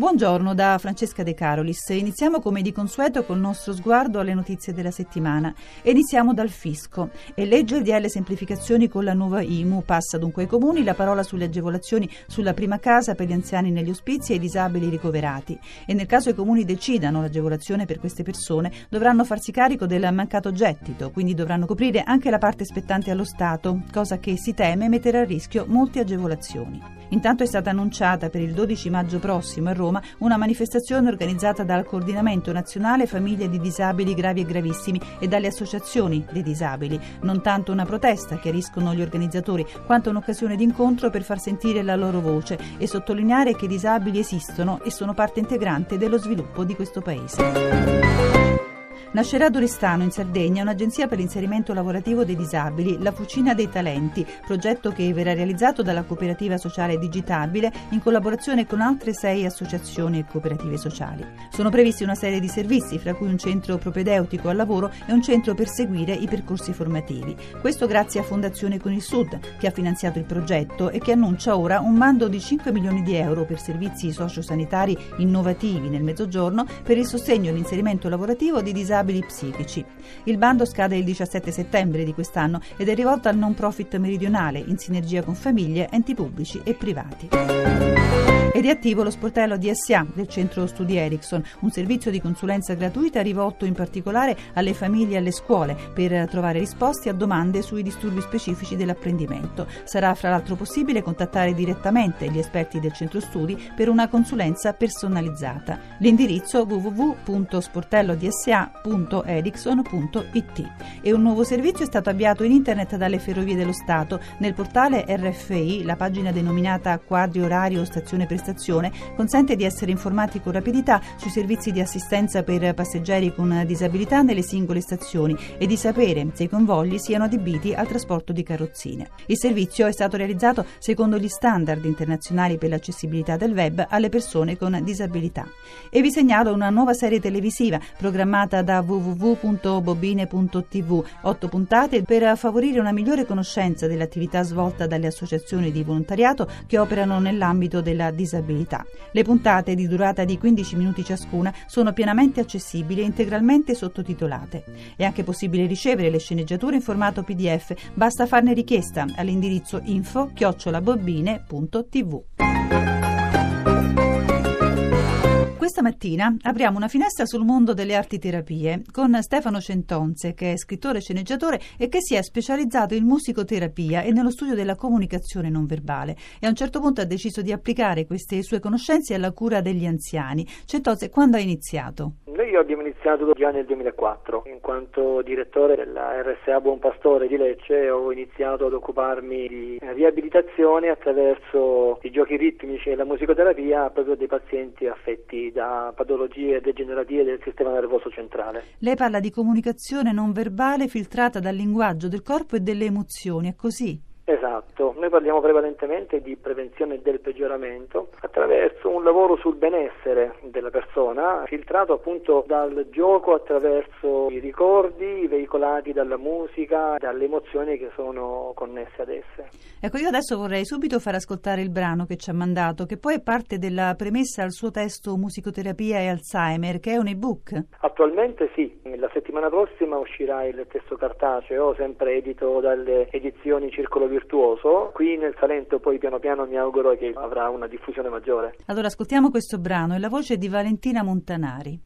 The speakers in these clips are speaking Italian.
Buongiorno da Francesca De Carolis. Iniziamo come di consueto col nostro sguardo alle notizie della settimana. Iniziamo dal fisco. E legge il DL semplificazioni con la nuova IMU. Passa dunque ai comuni la parola sulle agevolazioni sulla prima casa per gli anziani negli ospizi e i disabili ricoverati. E nel caso i comuni decidano l'agevolazione per queste persone, dovranno farsi carico del mancato gettito, quindi dovranno coprire anche la parte spettante allo Stato, cosa che si teme metterà a rischio molte agevolazioni. Intanto è stata annunciata per il 12 maggio prossimo a Roma una manifestazione organizzata dal Coordinamento Nazionale Famiglie di Disabili Gravi e Gravissimi e dalle associazioni dei disabili. Non tanto una protesta, chiariscono gli organizzatori, quanto un'occasione d'incontro per far sentire la loro voce e sottolineare che i disabili esistono e sono parte integrante dello sviluppo di questo Paese. Nascerà ad Oristano, in Sardegna, un'agenzia per l'inserimento lavorativo dei disabili, la Fucina dei Talenti, progetto che verrà realizzato dalla cooperativa sociale Digitabile in collaborazione con altre sei associazioni e cooperative sociali. Sono previsti una serie di servizi, fra cui un centro propedeutico al lavoro e un centro per seguire i percorsi formativi. Questo grazie a Fondazione con il Sud, che ha finanziato il progetto e che annuncia ora un mando di 5 milioni di euro per servizi sociosanitari innovativi nel Mezzogiorno per il sostegno e l'inserimento lavorativo di disabili disabili psichici. Il bando scade il 17 settembre di quest'anno ed è rivolto al non profit meridionale in sinergia con famiglie, enti pubblici e privati. Ed è attivo lo sportello DSA del centro studi Ericsson, un servizio di consulenza gratuita rivolto in particolare alle famiglie e alle scuole per trovare risposte a domande sui disturbi specifici dell'apprendimento. Sarà fra l'altro possibile contattare direttamente gli esperti del centro studi per una consulenza personalizzata. L'indirizzo www.sportellodsa.ericsson.it e un nuovo servizio è stato avviato in internet dalle Ferrovie dello Stato. Nel portale RFI, la pagina denominata Quadri orario stazione prestazione stazione consente di essere informati con rapidità sui servizi di assistenza per passeggeri con disabilità nelle singole stazioni e di sapere se i convogli siano adibiti al trasporto di carrozzine. Il servizio è stato realizzato secondo gli standard internazionali per l'accessibilità del web alle persone con disabilità. E vi segnalo una nuova serie televisiva programmata da www.bobine.tv, otto puntate per favorire una migliore conoscenza dell'attività svolta dalle associazioni di volontariato che operano nell'ambito della disabilità disabilità. Le puntate di durata di 15 minuti ciascuna sono pienamente accessibili e integralmente sottotitolate. È anche possibile ricevere le sceneggiature in formato PDF, basta farne richiesta all'indirizzo info-bobbine.tv. Questa mattina apriamo una finestra sul mondo delle arti terapie con Stefano Centonze, che è scrittore e sceneggiatore e che si è specializzato in musicoterapia e nello studio della comunicazione non verbale e a un certo punto ha deciso di applicare queste sue conoscenze alla cura degli anziani. Centonze, quando ha iniziato? Noi abbiamo iniziato già nel 2004, in quanto direttore della RSA Buon Pastore di Lecce ho iniziato ad occuparmi di riabilitazione attraverso i giochi ritmici e la musicoterapia proprio dei pazienti affetti da patologie degenerative del sistema nervoso centrale. Lei parla di comunicazione non verbale filtrata dal linguaggio del corpo e delle emozioni, è così? Esatto, noi parliamo prevalentemente di prevenzione del peggioramento attraverso un lavoro sul benessere della persona, filtrato appunto dal gioco attraverso i ricordi veicolati dalla musica, dalle emozioni che sono connesse ad esse. Ecco, io adesso vorrei subito far ascoltare il brano che ci ha mandato, che poi è parte della premessa al suo testo Musicoterapia e Alzheimer, che è un ebook. Attualmente sì, la settimana prossima uscirà il testo cartaceo, sempre edito dalle edizioni Circolo Virtuale virtuoso. Qui nel Salento poi piano piano mi auguro che avrà una diffusione maggiore. Allora ascoltiamo questo brano, è la voce di Valentina Montanari.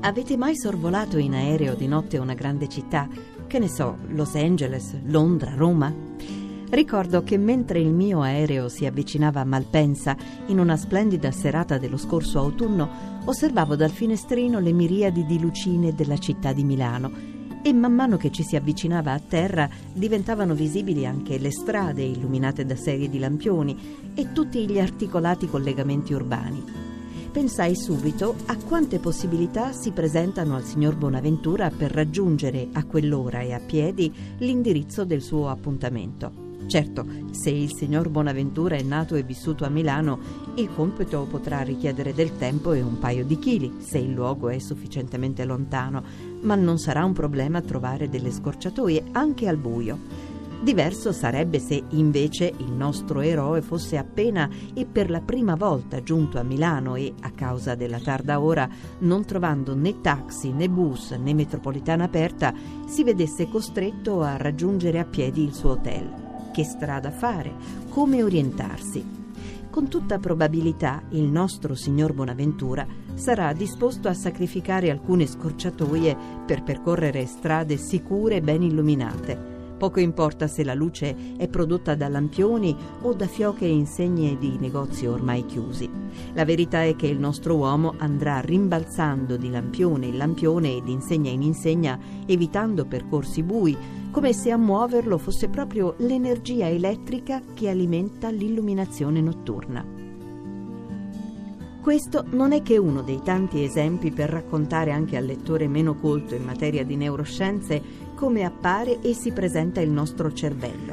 Avete mai sorvolato in aereo di notte una grande città? Che ne so, Los Angeles, Londra, Roma? Ricordo che mentre il mio aereo si avvicinava a Malpensa, in una splendida serata dello scorso autunno, osservavo dal finestrino le miriadi di lucine della città di Milano e man mano che ci si avvicinava a terra diventavano visibili anche le strade illuminate da serie di lampioni e tutti gli articolati collegamenti urbani. Pensai subito a quante possibilità si presentano al signor Bonaventura per raggiungere a quell'ora e a piedi l'indirizzo del suo appuntamento. Certo, se il signor Bonaventura è nato e vissuto a Milano, il compito potrà richiedere del tempo e un paio di chili, se il luogo è sufficientemente lontano, ma non sarà un problema trovare delle scorciatoie anche al buio. Diverso sarebbe se invece il nostro eroe fosse appena e per la prima volta giunto a Milano e, a causa della tarda ora, non trovando né taxi né bus né metropolitana aperta, si vedesse costretto a raggiungere a piedi il suo hotel che strada fare, come orientarsi. Con tutta probabilità il nostro signor Bonaventura sarà disposto a sacrificare alcune scorciatoie per percorrere strade sicure e ben illuminate Poco importa se la luce è prodotta da lampioni o da fioche e insegne di negozi ormai chiusi. La verità è che il nostro uomo andrà rimbalzando di lampione in lampione e di insegna in insegna, evitando percorsi bui, come se a muoverlo fosse proprio l'energia elettrica che alimenta l'illuminazione notturna. Questo non è che uno dei tanti esempi per raccontare anche al lettore meno colto in materia di neuroscienze come appare e si presenta il nostro cervello,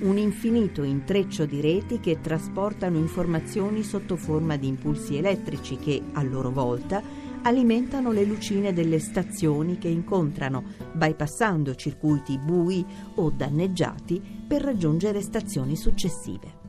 un infinito intreccio di reti che trasportano informazioni sotto forma di impulsi elettrici che, a loro volta, alimentano le lucine delle stazioni che incontrano, bypassando circuiti bui o danneggiati per raggiungere stazioni successive.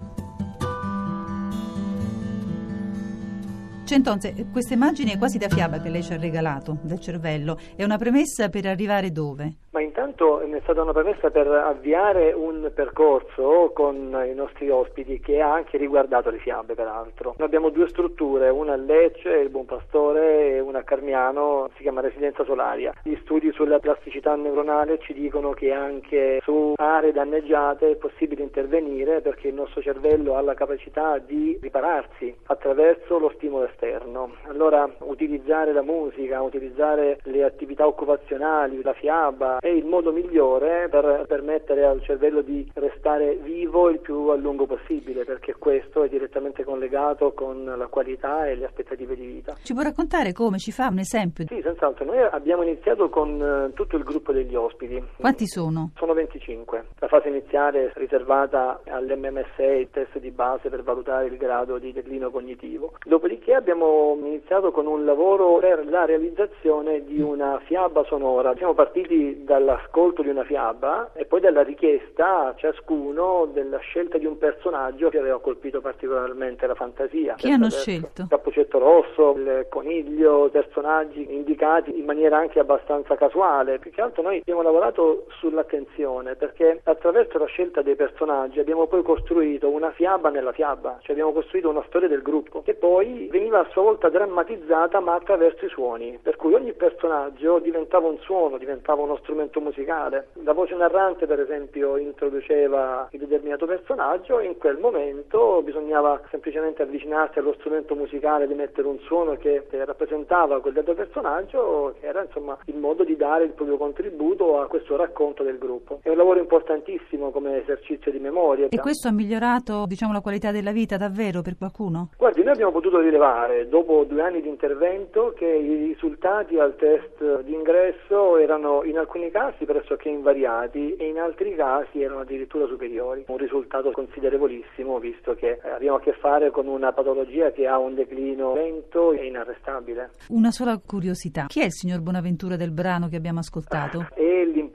Centonze, questa immagine è quasi da fiaba che lei ci ha regalato del cervello. È una premessa per arrivare dove? Ma intanto è stata una premessa per avviare un percorso con i nostri ospiti che ha anche riguardato le fiabe, peraltro. Noi abbiamo due strutture, una a Lecce, il Buon Pastore, e una a Carmiano, si chiama Residenza Solaria. Gli studi sulla plasticità neuronale ci dicono che anche su aree danneggiate è possibile intervenire perché il nostro cervello ha la capacità di ripararsi attraverso lo stimolo esterno. Allora utilizzare la musica, utilizzare le attività occupazionali, la fiaba è il modo migliore per permettere al cervello di restare vivo il più a lungo possibile, perché questo è direttamente collegato con la qualità e le aspettative di vita. Ci può raccontare come? Ci fa un esempio? Sì, senz'altro. Noi abbiamo iniziato con eh, tutto il gruppo degli ospiti. Quanti sono? Sono 25. La fase iniziale è riservata all'MMSA, il test di base per valutare il grado di declino cognitivo. Dopodiché abbiamo iniziato con un lavoro per la realizzazione di una fiaba sonora. Siamo partiti da dall'ascolto di una fiaba e poi dalla richiesta a ciascuno della scelta di un personaggio che aveva colpito particolarmente la fantasia. Chi hanno scelto? Il Cappuccetto Rosso, il Coniglio, personaggi indicati in maniera anche abbastanza casuale. Più che altro noi abbiamo lavorato sull'attenzione perché attraverso la scelta dei personaggi abbiamo poi costruito una fiaba nella fiaba, cioè abbiamo costruito una storia del gruppo che poi veniva a sua volta drammatizzata ma attraverso i suoni, per cui ogni personaggio diventava un suono, diventava uno strumento strumento musicale. La voce narrante, per esempio, introduceva il determinato personaggio e in quel momento bisognava semplicemente avvicinarsi allo strumento musicale di mettere un suono che rappresentava quel dato personaggio, che era insomma il modo di dare il proprio contributo a questo racconto del gruppo. È un lavoro importantissimo come esercizio di memoria. E questo ha migliorato diciamo, la qualità della vita davvero per qualcuno? Guardi, noi abbiamo potuto rilevare dopo due anni di intervento che i risultati al test di ingresso erano in alcuni casi casi pressoché invariati e in altri casi erano addirittura superiori. Un risultato considerevolissimo visto che eh, abbiamo a che fare con una patologia che ha un declino lento e inarrestabile. Una sola curiosità, chi è il signor Bonaventura del brano che abbiamo ascoltato? È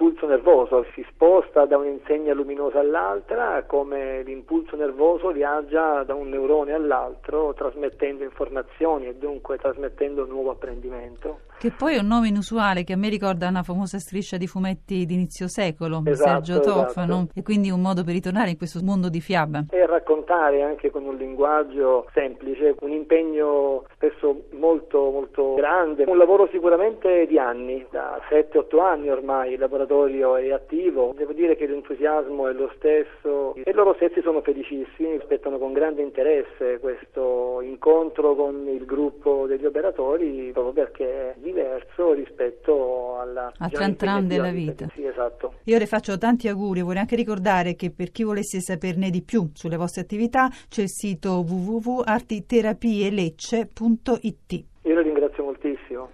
l'impulso nervoso, si sposta da un'insegna luminosa all'altra come l'impulso nervoso viaggia da un neurone all'altro trasmettendo informazioni e dunque trasmettendo nuovo apprendimento. Che poi è un nome inusuale che a me ricorda una famosa striscia di fumetti di inizio secolo, esatto, Sergio Toffano, esatto. e quindi un modo per ritornare in questo mondo di fiaba. E raccontare anche con un linguaggio semplice, un impegno spesso molto molto grande, un lavoro sicuramente di anni, da 7-8 anni ormai il laboratorio è attivo, devo dire che l'entusiasmo è lo stesso e loro stessi sono felicissimi, aspettano con grande interesse questo incontro con il gruppo degli operatori proprio perché diverso rispetto alla al tran tran della vita. Sì, esatto. Io le faccio tanti auguri, vorrei anche ricordare che per chi volesse saperne di più sulle vostre attività c'è il sito www.artiterapielece.it. Io la ringrazio moltissimo.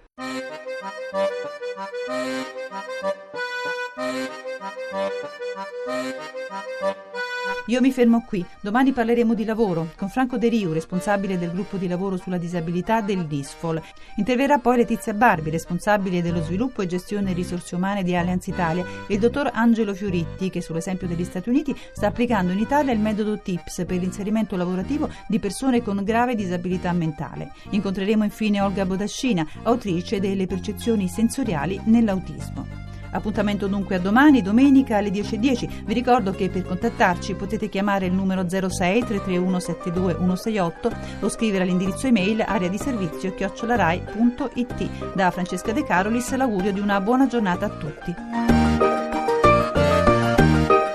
Io mi fermo qui. Domani parleremo di lavoro con Franco De Riu, responsabile del gruppo di lavoro sulla disabilità del DISFOL. Interverrà poi Letizia Barbi, responsabile dello sviluppo e gestione risorse umane di Allianz Italia, e il dottor Angelo Fioritti, che sull'esempio degli Stati Uniti sta applicando in Italia il metodo TIPS per l'inserimento lavorativo di persone con grave disabilità mentale. Incontreremo infine Olga Bodascina, autrice delle percezioni sensoriali nell'autismo. Appuntamento dunque a domani, domenica alle 10.10. Vi ricordo che per contattarci potete chiamare il numero 06 331 72 168 o scrivere all'indirizzo email area di servizio chiocciolarai.it. Da Francesca De Carolis l'augurio di una buona giornata a tutti.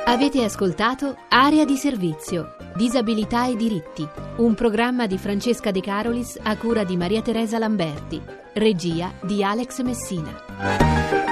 Avete ascoltato Area di servizio, disabilità e diritti, un programma di Francesca De Carolis a cura di Maria Teresa Lamberti, regia di Alex Messina.